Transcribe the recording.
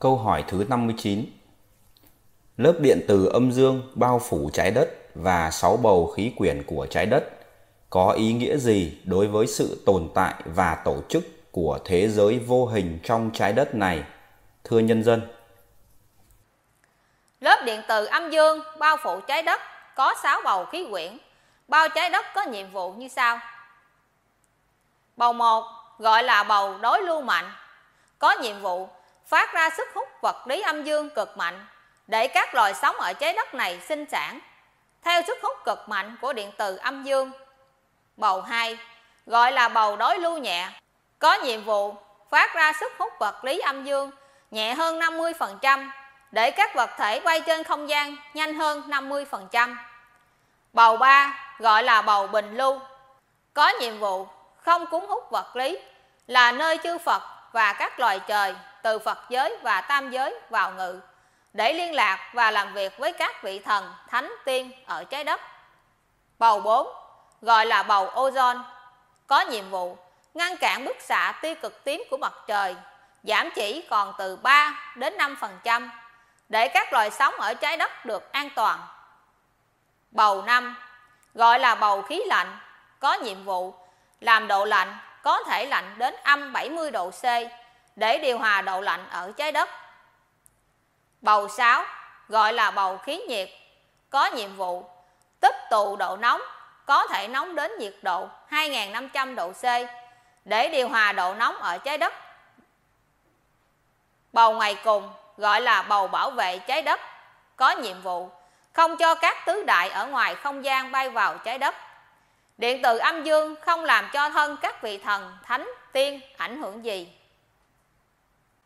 Câu hỏi thứ 59 Lớp điện từ âm dương bao phủ trái đất và sáu bầu khí quyển của trái đất có ý nghĩa gì đối với sự tồn tại và tổ chức của thế giới vô hình trong trái đất này? Thưa nhân dân. Lớp điện từ âm dương bao phủ trái đất có 6 bầu khí quyển. Bao trái đất có nhiệm vụ như sau. Bầu 1 gọi là bầu đối lưu mạnh, có nhiệm vụ phát ra sức hút vật lý âm dương cực mạnh để các loài sống ở trái đất này sinh sản theo sức hút cực mạnh của điện từ âm dương. Bầu 2 gọi là bầu đối lưu nhẹ, có nhiệm vụ phát ra sức hút vật lý âm dương nhẹ hơn 50% để các vật thể bay trên không gian nhanh hơn 50%. Bầu 3 gọi là bầu bình lưu, có nhiệm vụ không cuốn hút vật lý, là nơi chư Phật và các loài trời từ Phật giới và tam giới vào ngự để liên lạc và làm việc với các vị thần, thánh tiên ở trái đất. Bầu 4 gọi là bầu ozone, có nhiệm vụ ngăn cản bức xạ tia cực tím của mặt trời giảm chỉ còn từ 3 đến 5% để các loài sống ở trái đất được an toàn. Bầu 5 gọi là bầu khí lạnh, có nhiệm vụ làm độ lạnh có thể lạnh đến âm 70 độ C để điều hòa độ lạnh ở trái đất. Bầu 6 gọi là bầu khí nhiệt, có nhiệm vụ tích tụ độ nóng có thể nóng đến nhiệt độ 2.500 độ C để điều hòa độ nóng ở trái đất. Bầu ngoài cùng gọi là bầu bảo vệ trái đất, có nhiệm vụ không cho các tứ đại ở ngoài không gian bay vào trái đất. Điện từ âm dương không làm cho thân các vị thần, thánh, tiên ảnh hưởng gì?